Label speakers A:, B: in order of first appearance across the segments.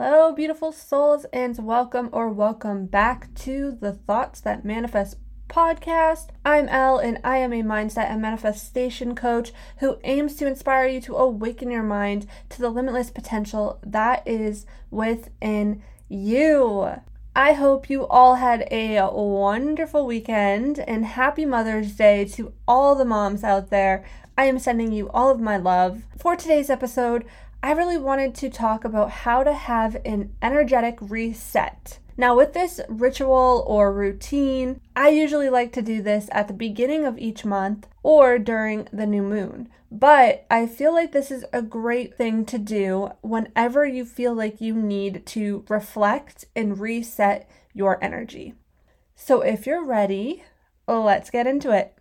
A: Hello, beautiful souls, and welcome or welcome back to the Thoughts That Manifest podcast. I'm Elle, and I am a mindset and manifestation coach who aims to inspire you to awaken your mind to the limitless potential that is within you. I hope you all had a wonderful weekend and happy Mother's Day to all the moms out there. I am sending you all of my love. For today's episode, I really wanted to talk about how to have an energetic reset. Now, with this ritual or routine, I usually like to do this at the beginning of each month or during the new moon. But I feel like this is a great thing to do whenever you feel like you need to reflect and reset your energy. So, if you're ready, let's get into it.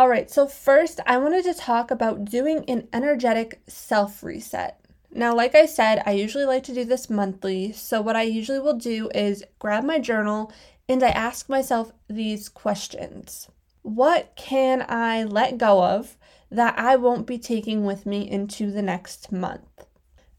A: All right, so first, I wanted to talk about doing an energetic self reset. Now, like I said, I usually like to do this monthly. So, what I usually will do is grab my journal and I ask myself these questions What can I let go of that I won't be taking with me into the next month?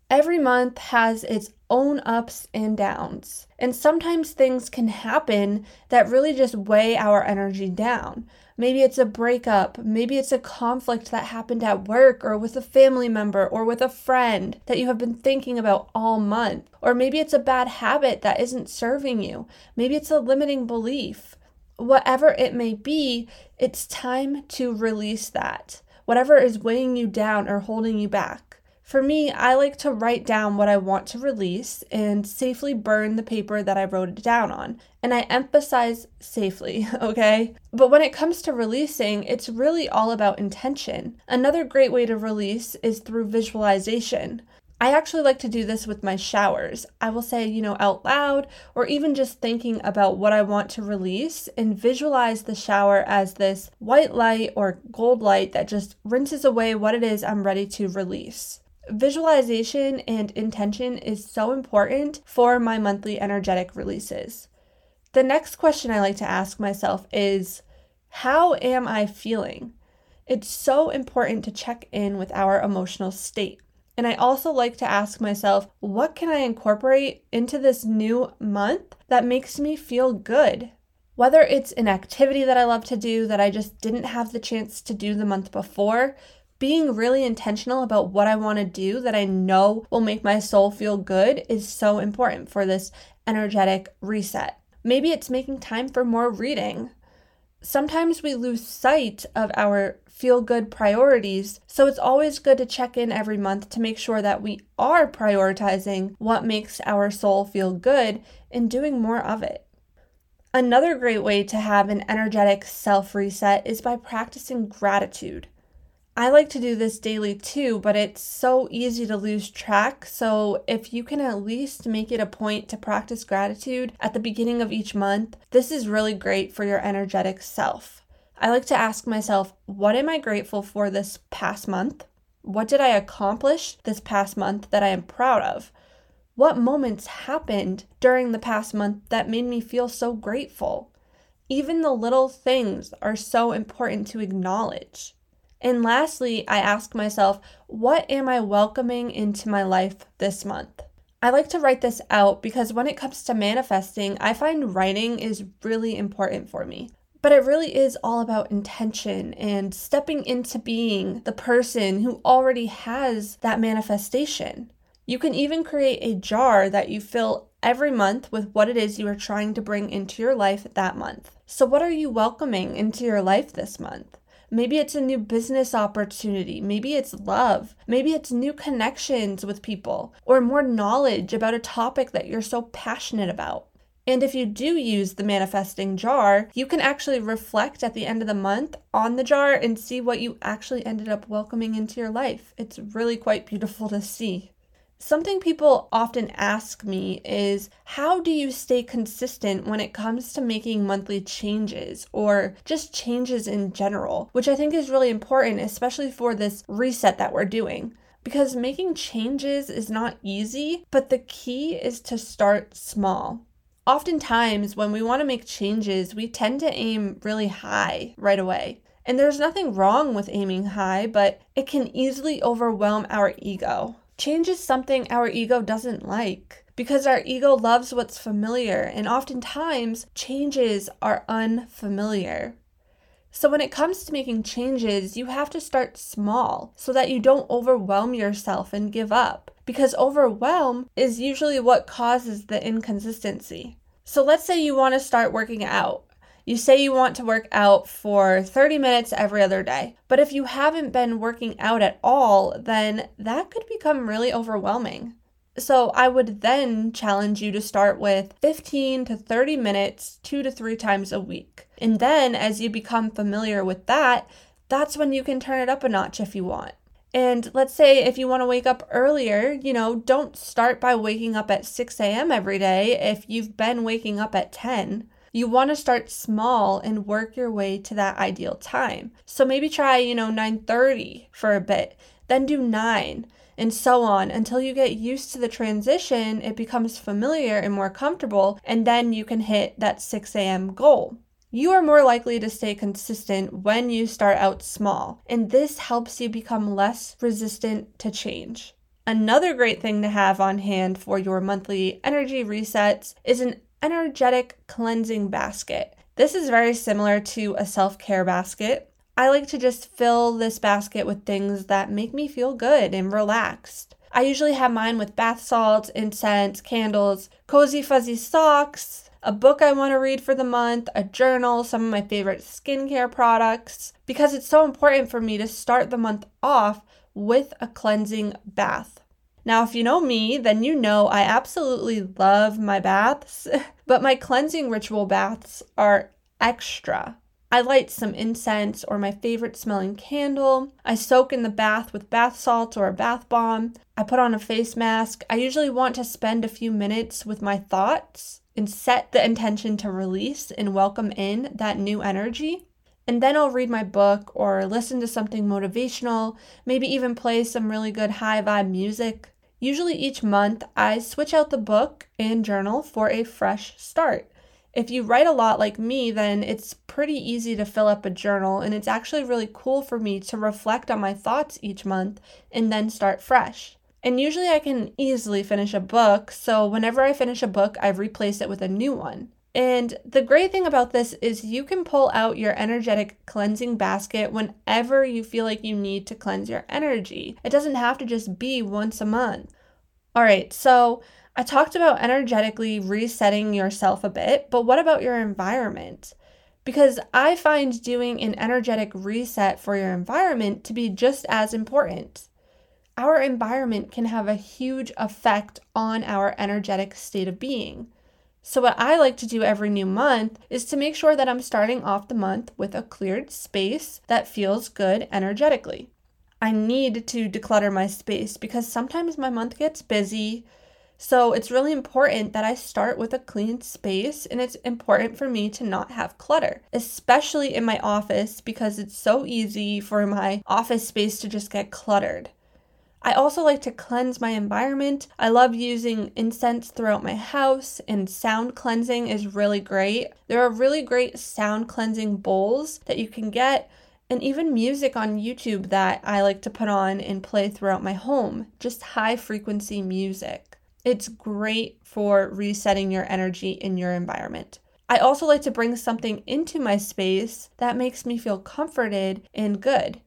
A: Every month has its own ups and downs, and sometimes things can happen that really just weigh our energy down. Maybe it's a breakup. Maybe it's a conflict that happened at work or with a family member or with a friend that you have been thinking about all month. Or maybe it's a bad habit that isn't serving you. Maybe it's a limiting belief. Whatever it may be, it's time to release that. Whatever is weighing you down or holding you back. For me, I like to write down what I want to release and safely burn the paper that I wrote it down on. And I emphasize safely, okay? But when it comes to releasing, it's really all about intention. Another great way to release is through visualization. I actually like to do this with my showers. I will say, you know, out loud or even just thinking about what I want to release and visualize the shower as this white light or gold light that just rinses away what it is I'm ready to release visualization and intention is so important for my monthly energetic releases. The next question I like to ask myself is How am I feeling? It's so important to check in with our emotional state. And I also like to ask myself, what can I incorporate into this new month that makes me feel good? Whether it's an activity that I love to do that I just didn't have the chance to do the month before, being really intentional about what I want to do that I know will make my soul feel good is so important for this energetic reset. Maybe it's making time for more reading. Sometimes we lose sight of our feel good priorities, so it's always good to check in every month to make sure that we are prioritizing what makes our soul feel good and doing more of it. Another great way to have an energetic self reset is by practicing gratitude. I like to do this daily too, but it's so easy to lose track. So, if you can at least make it a point to practice gratitude at the beginning of each month, this is really great for your energetic self. I like to ask myself, what am I grateful for this past month? What did I accomplish this past month that I am proud of? What moments happened during the past month that made me feel so grateful? Even the little things are so important to acknowledge. And lastly, I ask myself, what am I welcoming into my life this month? I like to write this out because when it comes to manifesting, I find writing is really important for me. But it really is all about intention and stepping into being the person who already has that manifestation. You can even create a jar that you fill every month with what it is you are trying to bring into your life that month. So, what are you welcoming into your life this month? Maybe it's a new business opportunity. Maybe it's love. Maybe it's new connections with people or more knowledge about a topic that you're so passionate about. And if you do use the manifesting jar, you can actually reflect at the end of the month on the jar and see what you actually ended up welcoming into your life. It's really quite beautiful to see. Something people often ask me is how do you stay consistent when it comes to making monthly changes or just changes in general, which I think is really important, especially for this reset that we're doing. Because making changes is not easy, but the key is to start small. Oftentimes, when we want to make changes, we tend to aim really high right away. And there's nothing wrong with aiming high, but it can easily overwhelm our ego. Change is something our ego doesn't like. because our ego loves what's familiar, and oftentimes changes are unfamiliar. So, when it comes to making changes, you have to start small so that you don't overwhelm yourself and give up, because overwhelm is usually what causes the inconsistency. So, let's say you want to start working out. You say you want to work out for 30 minutes every other day, but if you haven't been working out at all, then that could become really overwhelming. So I would then challenge you to start with 15 to 30 minutes, two to three times a week. And then as you become familiar with that, that's when you can turn it up a notch if you want. And let's say if you want to wake up earlier, you know, don't start by waking up at 6 a.m. every day if you've been waking up at 10. You want to start small and work your way to that ideal time. So maybe try, you know, 9:30 for a bit, then do 9 and so on until you get used to the transition, it becomes familiar and more comfortable, and then you can hit that 6 a.m. goal. You are more likely to stay consistent when you start out small, and this helps you become less resistant to change. Another great thing to have on hand for your monthly energy resets is an energetic cleansing basket. This is very similar to a self care basket. I like to just fill this basket with things that make me feel good and relaxed. I usually have mine with bath salts, incense, candles, cozy fuzzy socks, a book I want to read for the month, a journal, some of my favorite skincare products, because it's so important for me to start the month off with a cleansing bath. Now, if you know me, then you know I absolutely love my baths, but my cleansing ritual baths are extra. I light some incense or my favorite smelling candle. I soak in the bath with bath salts or a bath bomb. I put on a face mask. I usually want to spend a few minutes with my thoughts and set the intention to release and welcome in that new energy. And then I'll read my book or listen to something motivational, maybe even play some really good high vibe music. Usually each month, I switch out the book and journal for a fresh start. If you write a lot like me, then it's pretty easy to fill up a journal, and it's actually really cool for me to reflect on my thoughts each month and then start fresh. And usually I can easily finish a book, so whenever I finish a book, I replace it with a new one. And the great thing about this is you can pull out your energetic cleansing basket whenever you feel like you need to cleanse your energy. It doesn't have to just be once a month. All right, so I talked about energetically resetting yourself a bit, but what about your environment? Because I find doing an energetic reset for your environment to be just as important. Our environment can have a huge effect on our energetic state of being. So, what I like to do every new month is to make sure that I'm starting off the month with a cleared space that feels good energetically. I need to declutter my space because sometimes my month gets busy, so it's really important that I start with a clean space and it's important for me to not have clutter, especially in my office because it's so easy for my office space to just get cluttered. I also like to cleanse my environment. I love using incense throughout my house, and sound cleansing is really great. There are really great sound cleansing bowls that you can get, and even music on YouTube that I like to put on and play throughout my home, just high frequency music. It's great for resetting your energy in your environment. I also like to bring something into my space that makes me feel comforted and good.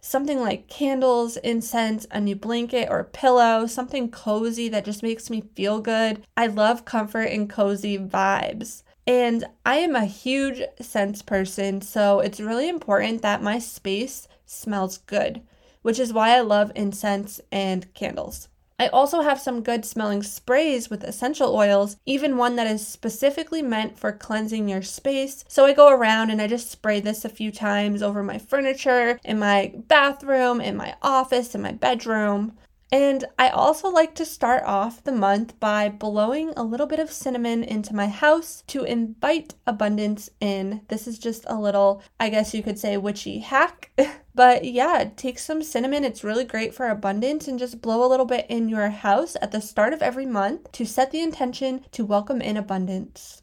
A: Something like candles, incense, a new blanket or pillow, something cozy that just makes me feel good. I love comfort and cozy vibes. And I am a huge scents person, so it's really important that my space smells good, which is why I love incense and candles. I also have some good smelling sprays with essential oils, even one that is specifically meant for cleansing your space. So I go around and I just spray this a few times over my furniture, in my bathroom, in my office, in my bedroom. And I also like to start off the month by blowing a little bit of cinnamon into my house to invite abundance in. This is just a little, I guess you could say, witchy hack. but yeah, take some cinnamon. It's really great for abundance and just blow a little bit in your house at the start of every month to set the intention to welcome in abundance.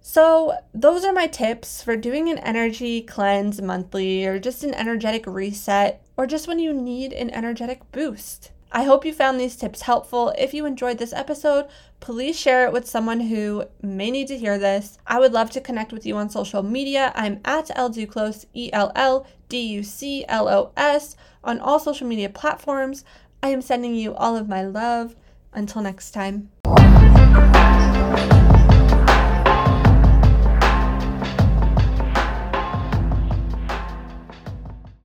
A: So, those are my tips for doing an energy cleanse monthly or just an energetic reset or just when you need an energetic boost. I hope you found these tips helpful. If you enjoyed this episode, please share it with someone who may need to hear this. I would love to connect with you on social media. I'm at Elduclos, E L L D U C L O S, on all social media platforms. I am sending you all of my love. Until next time.